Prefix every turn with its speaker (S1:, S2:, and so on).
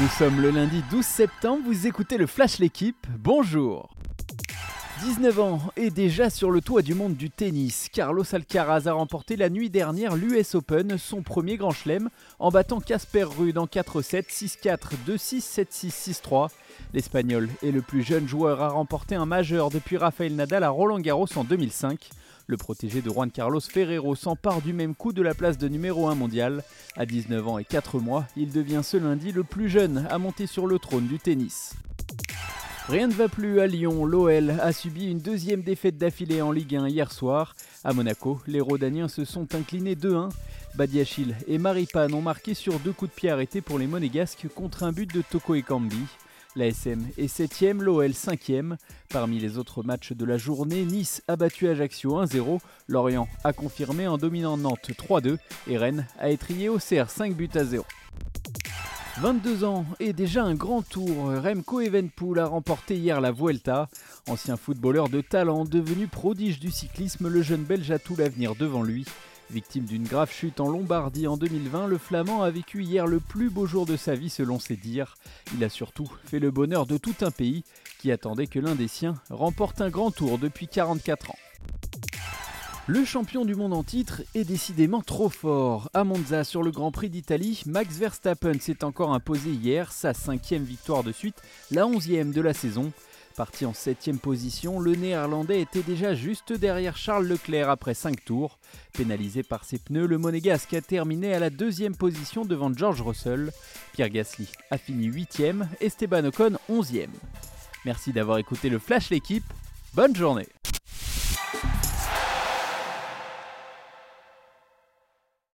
S1: Nous sommes le lundi 12 septembre, vous écoutez le Flash L'équipe, bonjour 19 ans et déjà sur le toit du monde du tennis, Carlos Alcaraz a remporté la nuit dernière l'US Open, son premier grand chelem, en battant Casper Ruud en 4-7, 6-4, 2-6, 7-6, 6-3. L'Espagnol est le plus jeune joueur à remporter un majeur depuis Rafael Nadal à Roland Garros en 2005. Le protégé de Juan Carlos Ferrero s'empare du même coup de la place de numéro 1 mondial. À 19 ans et 4 mois, il devient ce lundi le plus jeune à monter sur le trône du tennis. Rien ne va plus à Lyon. L'OL a subi une deuxième défaite d'affilée en Ligue 1 hier soir. À Monaco, les Rodaniens se sont inclinés 2-1. Badiachil et Maripane ont marqué sur deux coups de pied arrêtés pour les Monégasques contre un but de Toko Ekambi. La SM est 7ème, l'OL 5ème. Parmi les autres matchs de la journée, Nice a battu Ajaccio 1-0, Lorient a confirmé en dominant Nantes 3-2 et Rennes a étrié Auxerre 5 buts à 0. 22 ans et déjà un grand tour, Remco Evenpool a remporté hier la Vuelta. Ancien footballeur de talent, devenu prodige du cyclisme, le jeune Belge a tout l'avenir devant lui. Victime d'une grave chute en Lombardie en 2020, le Flamand a vécu hier le plus beau jour de sa vie selon ses dires. Il a surtout fait le bonheur de tout un pays qui attendait que l'un des siens remporte un grand tour depuis 44 ans. Le champion du monde en titre est décidément trop fort. À Monza, sur le Grand Prix d'Italie, Max Verstappen s'est encore imposé hier, sa cinquième victoire de suite, la onzième de la saison. Parti en 7 position, le néerlandais était déjà juste derrière Charles Leclerc après 5 tours. Pénalisé par ses pneus, le monégasque a terminé à la deuxième position devant George Russell. Pierre Gasly a fini 8 Esteban Ocon 11e. Merci d'avoir écouté le Flash l'équipe. Bonne journée